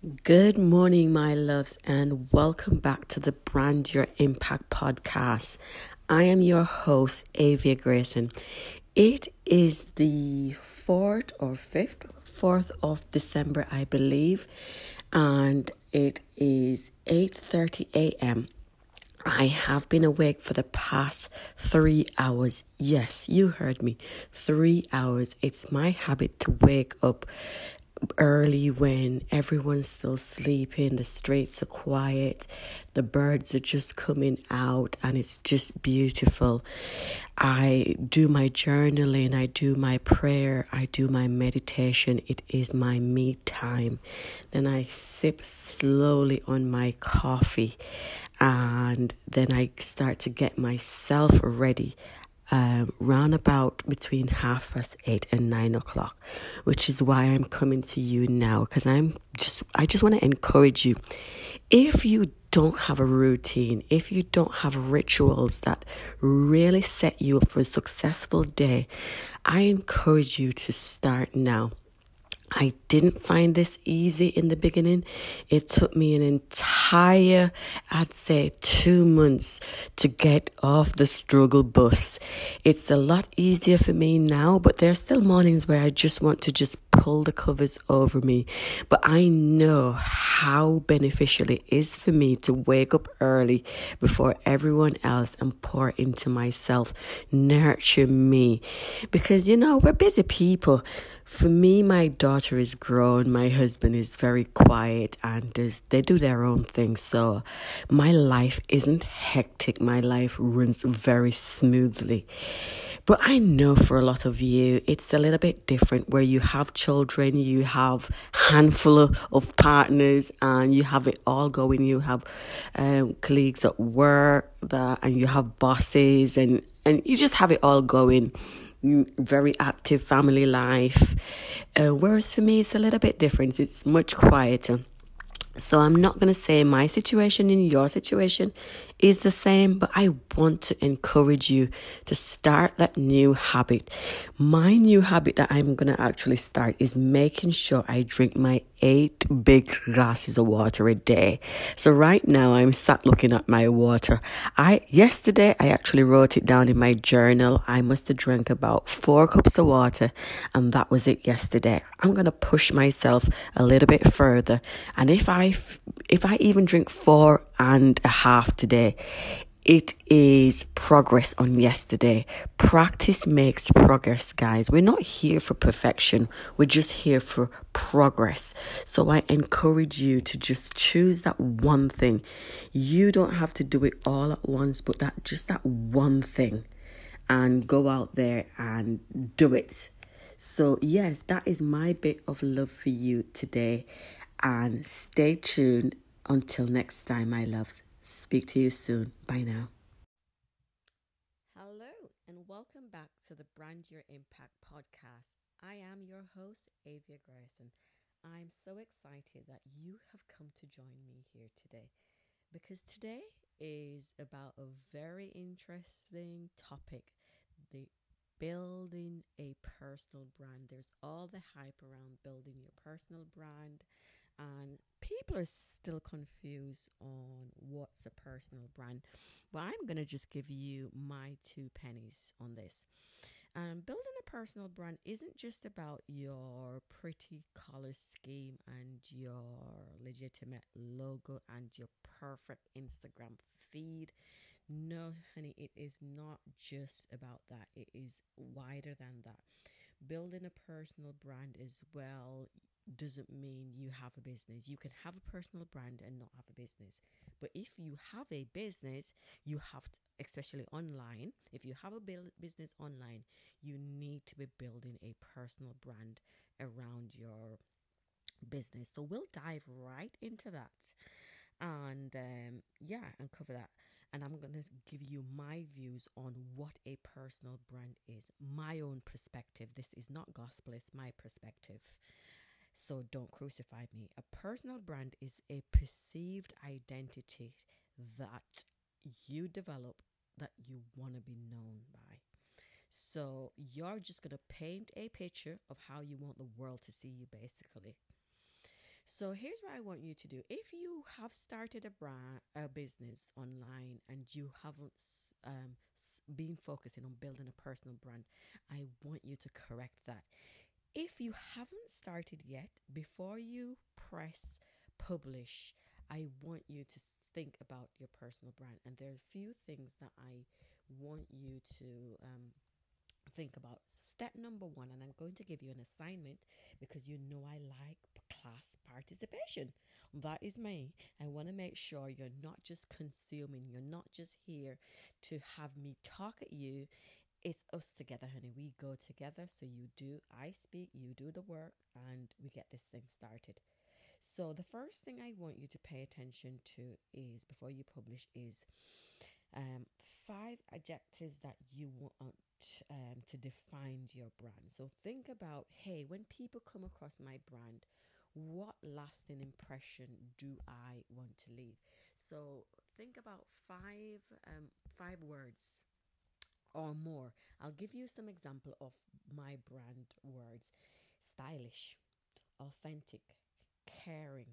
Good morning, my loves, and welcome back to the Brand Your Impact podcast. I am your host, Avia Grayson. It is the 4th or 5th, 4th of December, I believe, and it is 8:30 a.m. I have been awake for the past three hours. Yes, you heard me. Three hours. It's my habit to wake up early when everyone's still sleeping, the streets are quiet, the birds are just coming out, and it's just beautiful. I do my journaling, I do my prayer, I do my meditation. It is my me time. Then I sip slowly on my coffee, and then I start to get myself ready um, round about between half past eight and nine o'clock, which is why I'm coming to you now because I'm just I just want to encourage you. If you don't have a routine, if you don't have rituals that really set you up for a successful day, I encourage you to start now. I didn't find this easy in the beginning. It took me an entire, I'd say, two months to get off the struggle bus. It's a lot easier for me now, but there are still mornings where I just want to just pull the covers over me. But I know how beneficial it is for me to wake up early before everyone else and pour into myself, nurture me. Because, you know, we're busy people. For me, my daughter is grown, my husband is very quiet, and they do their own thing. So my life isn't hectic, my life runs very smoothly. But I know for a lot of you, it's a little bit different where you have children, you have handful of, partners, and you have it all going. You have um, colleagues at work, and you have bosses, and, and you just have it all going very active family life. Uh, whereas for me, it's a little bit different. It's much quieter. So I'm not going to say my situation in your situation is the same, but I want to encourage you to start that new habit. My new habit that I'm going to actually start is making sure I drink my eight big glasses of water a day. So right now I'm sat looking at my water. I, yesterday I actually wrote it down in my journal. I must have drank about four cups of water and that was it yesterday. I'm going to push myself a little bit further. And if I, if I even drink four and a half today, it is progress on yesterday. Practice makes progress, guys. We're not here for perfection. We're just here for progress. So I encourage you to just choose that one thing. You don't have to do it all at once, but that just that one thing and go out there and do it. So, yes, that is my bit of love for you today. And stay tuned until next time, my loves. Speak to you soon. Bye now. Hello, and welcome back to the Brand Your Impact podcast. I am your host, Avia Grayson. I'm so excited that you have come to join me here today because today is about a very interesting topic the building a personal brand. There's all the hype around building your personal brand and people are still confused on what's a personal brand. But I'm going to just give you my two pennies on this. And building a personal brand isn't just about your pretty color scheme and your legitimate logo and your perfect Instagram feed. No, honey, it is not just about that. It is wider than that. Building a personal brand as well doesn't mean you have a business. You can have a personal brand and not have a business. But if you have a business, you have to, especially online, if you have a business online, you need to be building a personal brand around your business. So we'll dive right into that and um, yeah, and cover that. And I'm going to give you my views on what a personal brand is, my own perspective. This is not gospel, it's my perspective. So don't crucify me. A personal brand is a perceived identity that you develop that you want to be known by. So you're just going to paint a picture of how you want the world to see you, basically. So here's what I want you to do. If you have started a brand, a business online, and you haven't um, been focusing on building a personal brand, I want you to correct that. If you haven't started yet, before you press publish, I want you to think about your personal brand. And there are a few things that I want you to um, think about. Step number one, and I'm going to give you an assignment because you know I like class participation. That is me. I want to make sure you're not just consuming, you're not just here to have me talk at you it's us together, honey. We go together. So you do, I speak, you do the work, and we get this thing started. So the first thing I want you to pay attention to is before you publish is um, five adjectives that you want um, to define your brand. So think about, hey, when people come across my brand, what lasting impression do I want to leave? So think about five um, five words or more. I'll give you some example of my brand words. Stylish, authentic, caring,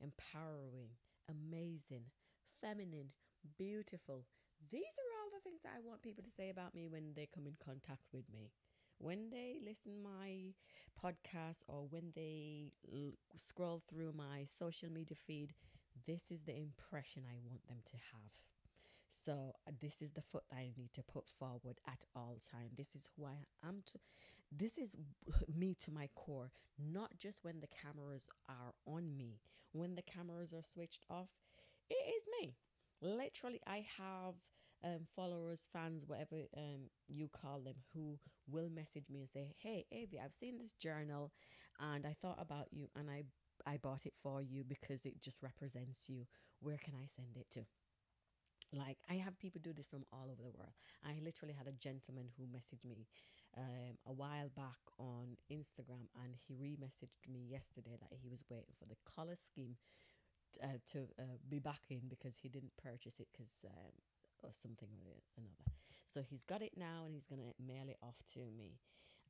empowering, amazing, feminine, beautiful. These are all the things I want people to say about me when they come in contact with me. When they listen my podcast or when they l- scroll through my social media feed, this is the impression I want them to have. So uh, this is the foot I need to put forward at all time. This is who I am to this is me to my core, not just when the cameras are on me. When the cameras are switched off, it is me. Literally, I have um, followers, fans, whatever um, you call them, who will message me and say, "Hey, Avi, I've seen this journal, and I thought about you, and I I bought it for you because it just represents you. Where can I send it to?" Like i have people do this from all over the world i literally had a gentleman who messaged me um, a while back on instagram and he re-messaged me yesterday that he was waiting for the color scheme uh, to uh, be back in because he didn't purchase it because um, or something or another. So he's got it now and he's to mail it off to me.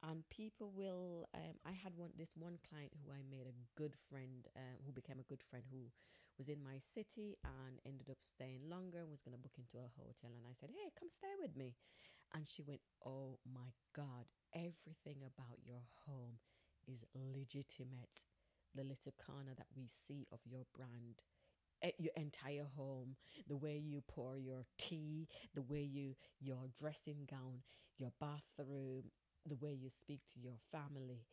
And people will, um, I had one, this one client who I made a good friend, um, who became a good friend who was in my city and ended up staying longer and was going to book into a hotel. And I said, Hey, come stay with me. And she went, Oh my God, everything about your home is legitimate. The little corner that we see of your brand your entire home, the way you pour your tea, the way you your dressing gown, your bathroom, the way you speak to your family.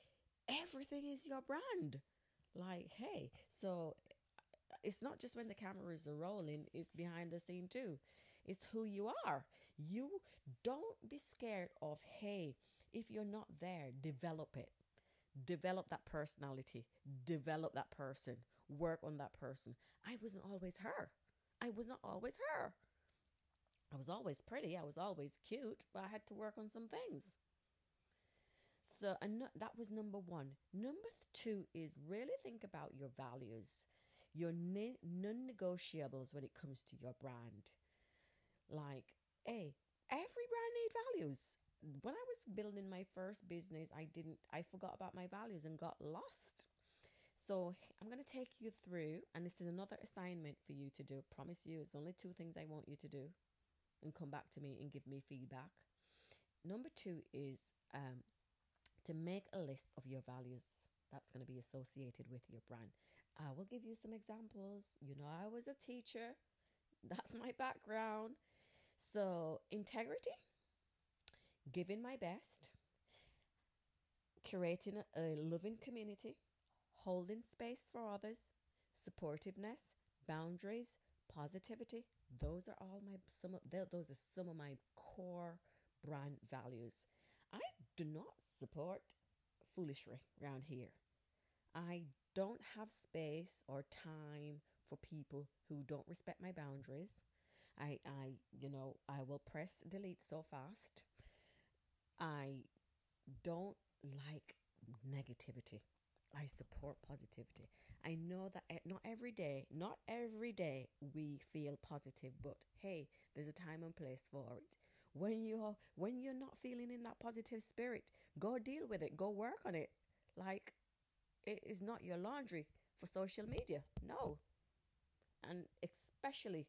Everything is your brand. Like, hey, so it's not just when the cameras are rolling, it's behind the scene too. It's who you are. You don't be scared of, hey, if you're not there, develop it develop that personality, develop that person, work on that person. I wasn't always her. I was not always her. I was always pretty, I was always cute, but I had to work on some things. So, and that was number one. Number two is really think about your values, your non negotiables when it comes to your brand. Like, hey, every brand needs values when I was building my first business, I didn't, I forgot about my values and got lost. So I'm going to take you through, and this is another assignment for you to do. Promise you, it's only two things I want you to do, and come back to me and give me feedback. Number two is um, to make a list of your values that's going to be associated with your brand. I will give you some examples. You know, I was a teacher, that's my background. So, integrity giving my best, curating a loving community, holding space for others, supportiveness, boundaries, positivity. Those are all my some of those are some of my core brand values. I do not support foolishness around here. I don't have space or time for people who don't respect my boundaries. I I you know, I will press delete so fast. I don't like negativity. I support positivity. I know that not every day, not every day we feel positive, but hey, there's a time and place for it. When you're when you're not feeling in that positive spirit, go deal with it. Go work on it. Like it is not your laundry. for social media. No. And especially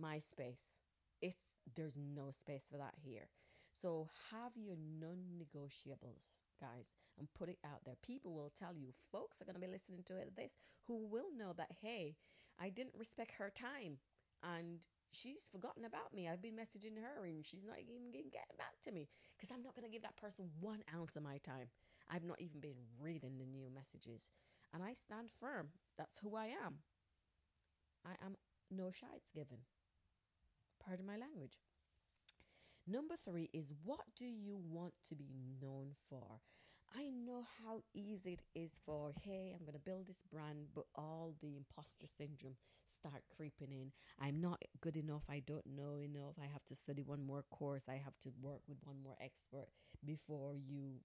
MySpace. It's there's no space for that here. So have your non-negotiables, guys, and put it out there. People will tell you, folks are gonna be listening to it this, who will know that hey, I didn't respect her time and she's forgotten about me. I've been messaging her and she's not even getting back to me because I'm not going to give that person one ounce of my time. I've not even been reading the new messages. And I stand firm. That's who I am. I am no shites given. Pardon my language. Number three is what do you want to be known for? I know how easy it is for, hey, I'm going to build this brand, but all the imposter syndrome start creeping in. I'm not good enough. I don't know enough. I have to study one more course. I have to work with one more expert before you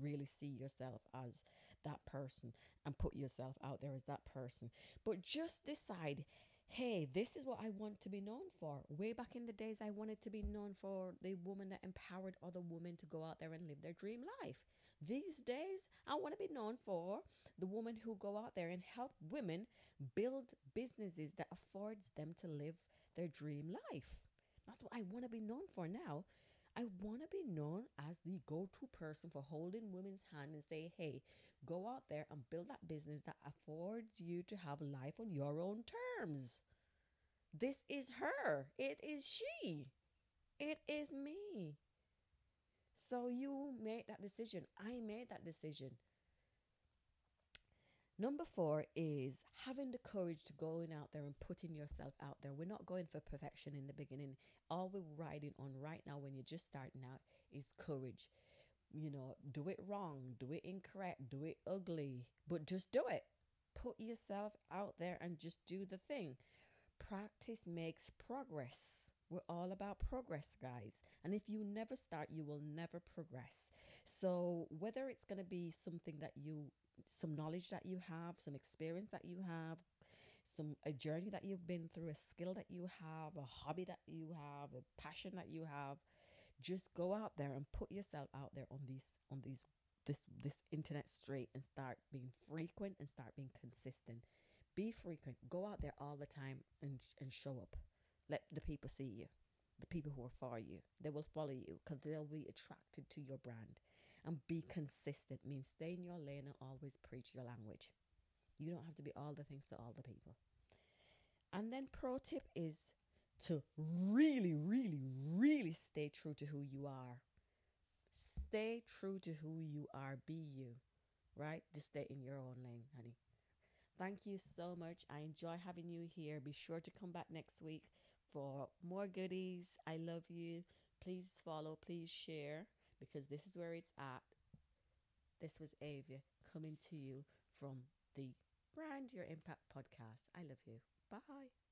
really see yourself as that person and put yourself out there as that person. But just decide, hey, this is what I want to be known for. Way back in the days, I wanted to be known for the woman that empowered other women to go out there and live their dream life. These days, I want to be known for the woman who go out there and help women build businesses that affords them to live their dream life. That's what I want to be known for now. I want to be known as the go to person for holding women's hand and say, hey, go out there and build that business that affords you to have life on your own terms. This is her. It is she. It is me. So you made that decision. I made that decision. Number four is having the courage to going out there and putting yourself out there. We're not going for perfection in the beginning. All we're riding on right now when you're just starting out is courage. You know, do it wrong, do it incorrect, do it ugly, but just do it. Put yourself out there and just do the thing. Practice makes progress. We're all about progress, guys. And if you never start, you will never progress. So, whether it's going to be something that you some knowledge that you have, some experience that you have, some a journey that you've been through, a skill that you have, a hobby that you have, a passion that you have, just go out there and put yourself out there on these on these this this internet straight and start being frequent and start being consistent. Be frequent. Go out there all the time and and show up. Let the people see you. The people who are for you, they will follow you because they'll be attracted to your brand. And be mm. consistent means stay in your lane and always preach your language. You don't have to be all the things to all the people. And then, pro tip is to really, really, really stay true to who you are. Stay true to who you are. Be you, right? Just stay in your own lane, honey. Thank you so much. I enjoy having you here. Be sure to come back next week for more goodies. I love you. Please follow, please share because this is where it's at. This was Avia coming to you from the Brand Your Impact podcast. I love you. Bye.